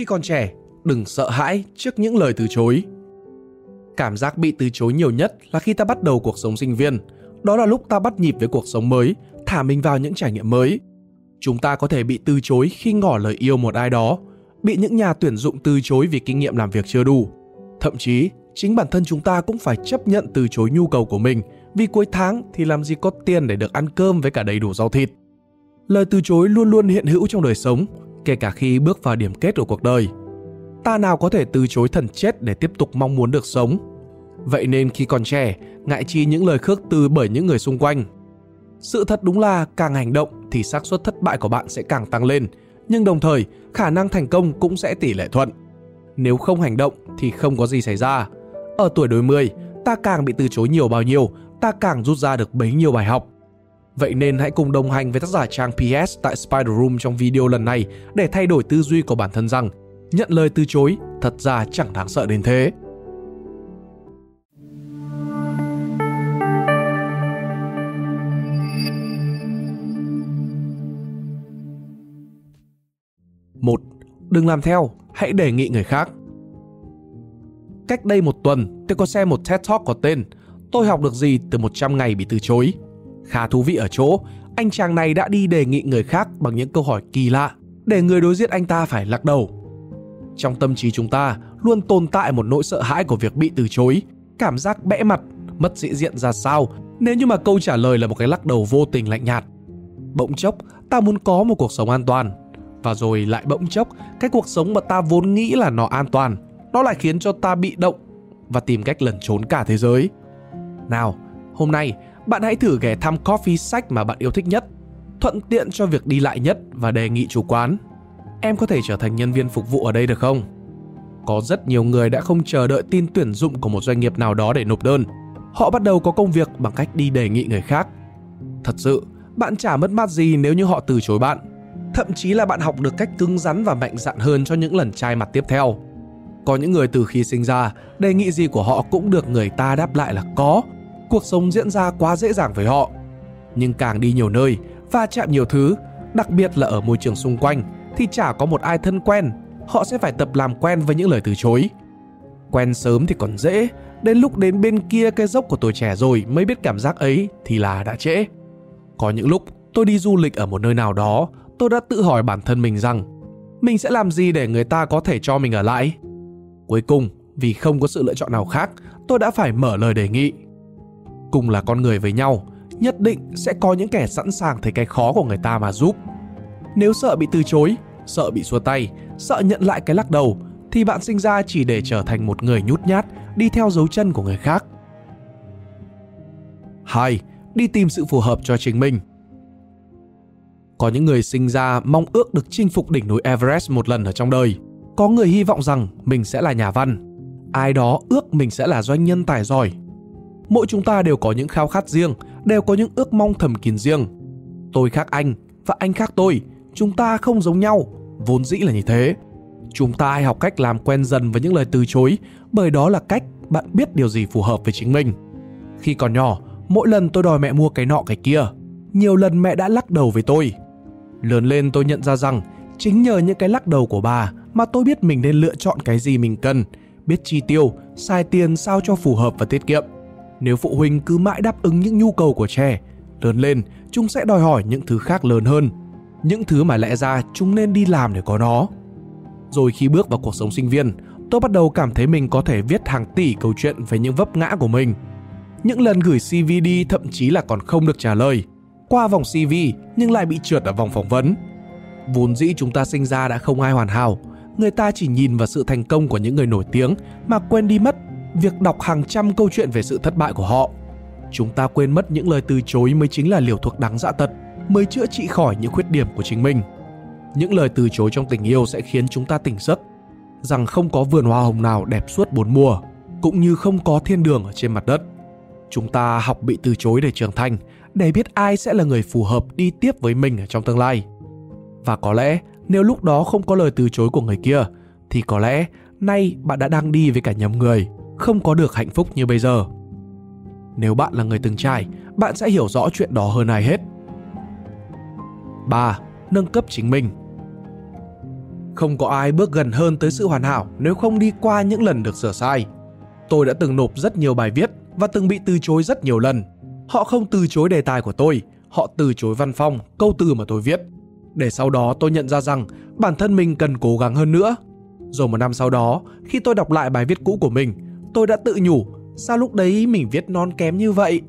Khi còn trẻ, đừng sợ hãi trước những lời từ chối. Cảm giác bị từ chối nhiều nhất là khi ta bắt đầu cuộc sống sinh viên. Đó là lúc ta bắt nhịp với cuộc sống mới, thả mình vào những trải nghiệm mới. Chúng ta có thể bị từ chối khi ngỏ lời yêu một ai đó, bị những nhà tuyển dụng từ chối vì kinh nghiệm làm việc chưa đủ. Thậm chí, chính bản thân chúng ta cũng phải chấp nhận từ chối nhu cầu của mình vì cuối tháng thì làm gì có tiền để được ăn cơm với cả đầy đủ rau thịt. Lời từ chối luôn luôn hiện hữu trong đời sống, kể cả khi bước vào điểm kết của cuộc đời. Ta nào có thể từ chối thần chết để tiếp tục mong muốn được sống. Vậy nên khi còn trẻ, ngại chi những lời khước từ bởi những người xung quanh. Sự thật đúng là càng hành động thì xác suất thất bại của bạn sẽ càng tăng lên, nhưng đồng thời khả năng thành công cũng sẽ tỷ lệ thuận. Nếu không hành động thì không có gì xảy ra. Ở tuổi đôi mươi, ta càng bị từ chối nhiều bao nhiêu, ta càng rút ra được bấy nhiêu bài học. Vậy nên hãy cùng đồng hành với tác giả trang PS tại Spider Room trong video lần này để thay đổi tư duy của bản thân rằng nhận lời từ chối thật ra chẳng đáng sợ đến thế. Một, đừng làm theo, hãy đề nghị người khác. Cách đây một tuần, tôi có xem một TED Talk có tên Tôi học được gì từ 100 ngày bị từ chối. Khá thú vị ở chỗ, anh chàng này đã đi đề nghị người khác bằng những câu hỏi kỳ lạ để người đối diện anh ta phải lắc đầu. Trong tâm trí chúng ta luôn tồn tại một nỗi sợ hãi của việc bị từ chối, cảm giác bẽ mặt, mất sĩ diện ra sao nếu như mà câu trả lời là một cái lắc đầu vô tình lạnh nhạt. Bỗng chốc, ta muốn có một cuộc sống an toàn, và rồi lại bỗng chốc, cái cuộc sống mà ta vốn nghĩ là nó an toàn, nó lại khiến cho ta bị động và tìm cách lẩn trốn cả thế giới. Nào, hôm nay bạn hãy thử ghé thăm coffee sách mà bạn yêu thích nhất, thuận tiện cho việc đi lại nhất và đề nghị chủ quán. Em có thể trở thành nhân viên phục vụ ở đây được không? Có rất nhiều người đã không chờ đợi tin tuyển dụng của một doanh nghiệp nào đó để nộp đơn. Họ bắt đầu có công việc bằng cách đi đề nghị người khác. Thật sự, bạn chả mất mát gì nếu như họ từ chối bạn. Thậm chí là bạn học được cách cứng rắn và mạnh dạn hơn cho những lần trai mặt tiếp theo. Có những người từ khi sinh ra, đề nghị gì của họ cũng được người ta đáp lại là có cuộc sống diễn ra quá dễ dàng với họ. Nhưng càng đi nhiều nơi, va chạm nhiều thứ, đặc biệt là ở môi trường xung quanh, thì chả có một ai thân quen, họ sẽ phải tập làm quen với những lời từ chối. Quen sớm thì còn dễ, đến lúc đến bên kia cây dốc của tuổi trẻ rồi mới biết cảm giác ấy thì là đã trễ. Có những lúc tôi đi du lịch ở một nơi nào đó, tôi đã tự hỏi bản thân mình rằng mình sẽ làm gì để người ta có thể cho mình ở lại. Cuối cùng, vì không có sự lựa chọn nào khác, tôi đã phải mở lời đề nghị cùng là con người với nhau, nhất định sẽ có những kẻ sẵn sàng thấy cái khó của người ta mà giúp nếu sợ bị từ chối, sợ bị xua tay, sợ nhận lại cái lắc đầu, thì bạn sinh ra chỉ để trở thành một người nhút nhát, đi theo dấu chân của người khác hai, đi tìm sự phù hợp cho chính mình có những người sinh ra mong ước được chinh phục đỉnh núi Everest một lần ở trong đời. Có người hy vọng rằng mình sẽ là nhà văn. Ai đó ước mình sẽ là doanh nhân tài giỏi mỗi chúng ta đều có những khao khát riêng, đều có những ước mong thầm kín riêng. Tôi khác anh và anh khác tôi, chúng ta không giống nhau, vốn dĩ là như thế. Chúng ta hãy học cách làm quen dần với những lời từ chối, bởi đó là cách bạn biết điều gì phù hợp với chính mình. Khi còn nhỏ, mỗi lần tôi đòi mẹ mua cái nọ cái kia, nhiều lần mẹ đã lắc đầu với tôi. Lớn lên tôi nhận ra rằng chính nhờ những cái lắc đầu của bà mà tôi biết mình nên lựa chọn cái gì mình cần, biết chi tiêu, xài tiền sao cho phù hợp và tiết kiệm. Nếu phụ huynh cứ mãi đáp ứng những nhu cầu của trẻ, lớn lên chúng sẽ đòi hỏi những thứ khác lớn hơn, những thứ mà lẽ ra chúng nên đi làm để có nó. Rồi khi bước vào cuộc sống sinh viên, tôi bắt đầu cảm thấy mình có thể viết hàng tỷ câu chuyện về những vấp ngã của mình. Những lần gửi CV đi thậm chí là còn không được trả lời. Qua vòng CV nhưng lại bị trượt ở vòng phỏng vấn. Vốn dĩ chúng ta sinh ra đã không ai hoàn hảo, người ta chỉ nhìn vào sự thành công của những người nổi tiếng mà quên đi mất việc đọc hàng trăm câu chuyện về sự thất bại của họ. Chúng ta quên mất những lời từ chối mới chính là liều thuốc đáng dạ tật, mới chữa trị khỏi những khuyết điểm của chính mình. Những lời từ chối trong tình yêu sẽ khiến chúng ta tỉnh giấc, rằng không có vườn hoa hồng nào đẹp suốt bốn mùa, cũng như không có thiên đường ở trên mặt đất. Chúng ta học bị từ chối để trưởng thành, để biết ai sẽ là người phù hợp đi tiếp với mình ở trong tương lai. Và có lẽ, nếu lúc đó không có lời từ chối của người kia, thì có lẽ nay bạn đã đang đi với cả nhầm người không có được hạnh phúc như bây giờ. Nếu bạn là người từng trải, bạn sẽ hiểu rõ chuyện đó hơn ai hết. 3. Nâng cấp chính mình Không có ai bước gần hơn tới sự hoàn hảo nếu không đi qua những lần được sửa sai. Tôi đã từng nộp rất nhiều bài viết và từng bị từ chối rất nhiều lần. Họ không từ chối đề tài của tôi, họ từ chối văn phong, câu từ mà tôi viết. Để sau đó tôi nhận ra rằng bản thân mình cần cố gắng hơn nữa. Rồi một năm sau đó, khi tôi đọc lại bài viết cũ của mình, tôi đã tự nhủ sao lúc đấy mình viết non kém như vậy.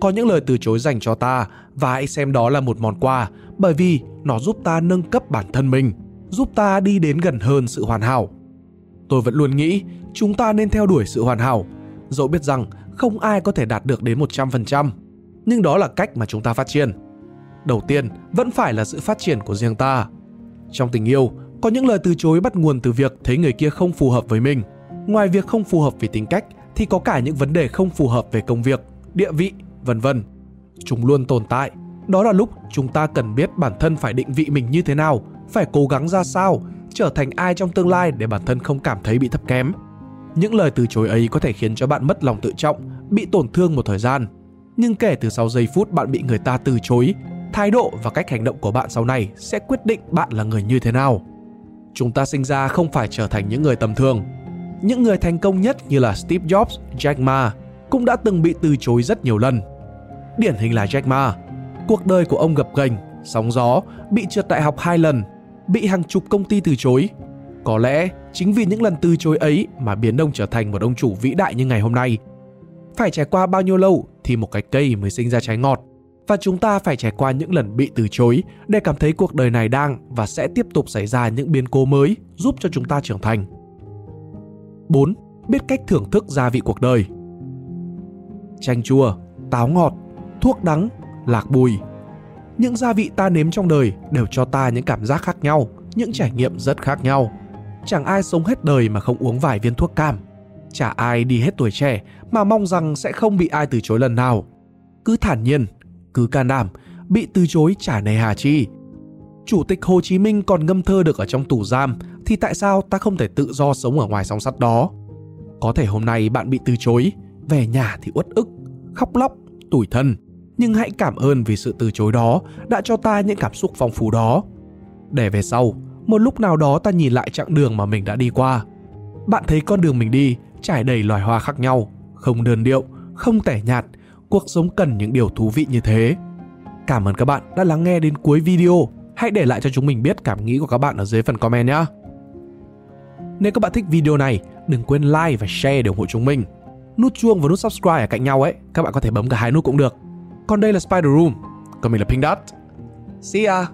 Có những lời từ chối dành cho ta và hãy xem đó là một món quà bởi vì nó giúp ta nâng cấp bản thân mình, giúp ta đi đến gần hơn sự hoàn hảo. Tôi vẫn luôn nghĩ chúng ta nên theo đuổi sự hoàn hảo, dẫu biết rằng không ai có thể đạt được đến 100%, nhưng đó là cách mà chúng ta phát triển. Đầu tiên vẫn phải là sự phát triển của riêng ta. Trong tình yêu, có những lời từ chối bắt nguồn từ việc thấy người kia không phù hợp với mình. Ngoài việc không phù hợp về tính cách thì có cả những vấn đề không phù hợp về công việc, địa vị, vân vân. Chúng luôn tồn tại. Đó là lúc chúng ta cần biết bản thân phải định vị mình như thế nào, phải cố gắng ra sao, trở thành ai trong tương lai để bản thân không cảm thấy bị thấp kém. Những lời từ chối ấy có thể khiến cho bạn mất lòng tự trọng, bị tổn thương một thời gian. Nhưng kể từ sau giây phút bạn bị người ta từ chối, thái độ và cách hành động của bạn sau này sẽ quyết định bạn là người như thế nào. Chúng ta sinh ra không phải trở thành những người tầm thường. Những người thành công nhất như là Steve Jobs, Jack Ma cũng đã từng bị từ chối rất nhiều lần. Điển hình là Jack Ma. Cuộc đời của ông gập ghềnh, sóng gió, bị trượt đại học hai lần, bị hàng chục công ty từ chối. Có lẽ chính vì những lần từ chối ấy mà biến ông trở thành một ông chủ vĩ đại như ngày hôm nay. Phải trải qua bao nhiêu lâu thì một cái cây mới sinh ra trái ngọt và chúng ta phải trải qua những lần bị từ chối để cảm thấy cuộc đời này đang và sẽ tiếp tục xảy ra những biến cố mới giúp cho chúng ta trưởng thành. 4. Biết cách thưởng thức gia vị cuộc đời. Chanh chua, táo ngọt, thuốc đắng, lạc bùi. Những gia vị ta nếm trong đời đều cho ta những cảm giác khác nhau, những trải nghiệm rất khác nhau. Chẳng ai sống hết đời mà không uống vài viên thuốc cam. Chả ai đi hết tuổi trẻ mà mong rằng sẽ không bị ai từ chối lần nào. Cứ thản nhiên, cứ can đảm, bị từ chối chả nề hà chi. Chủ tịch Hồ Chí Minh còn ngâm thơ được ở trong tù giam thì tại sao ta không thể tự do sống ở ngoài song sắt đó? Có thể hôm nay bạn bị từ chối, về nhà thì uất ức, khóc lóc, tủi thân, nhưng hãy cảm ơn vì sự từ chối đó đã cho ta những cảm xúc phong phú đó. Để về sau, một lúc nào đó ta nhìn lại chặng đường mà mình đã đi qua. Bạn thấy con đường mình đi trải đầy loài hoa khác nhau, không đơn điệu, không tẻ nhạt, cuộc sống cần những điều thú vị như thế. Cảm ơn các bạn đã lắng nghe đến cuối video. Hãy để lại cho chúng mình biết cảm nghĩ của các bạn ở dưới phần comment nhé. Nếu các bạn thích video này, đừng quên like và share để ủng hộ chúng mình. Nút chuông và nút subscribe ở cạnh nhau ấy, các bạn có thể bấm cả hai nút cũng được. Còn đây là Spider Room, còn mình là Pink Dot. See ya!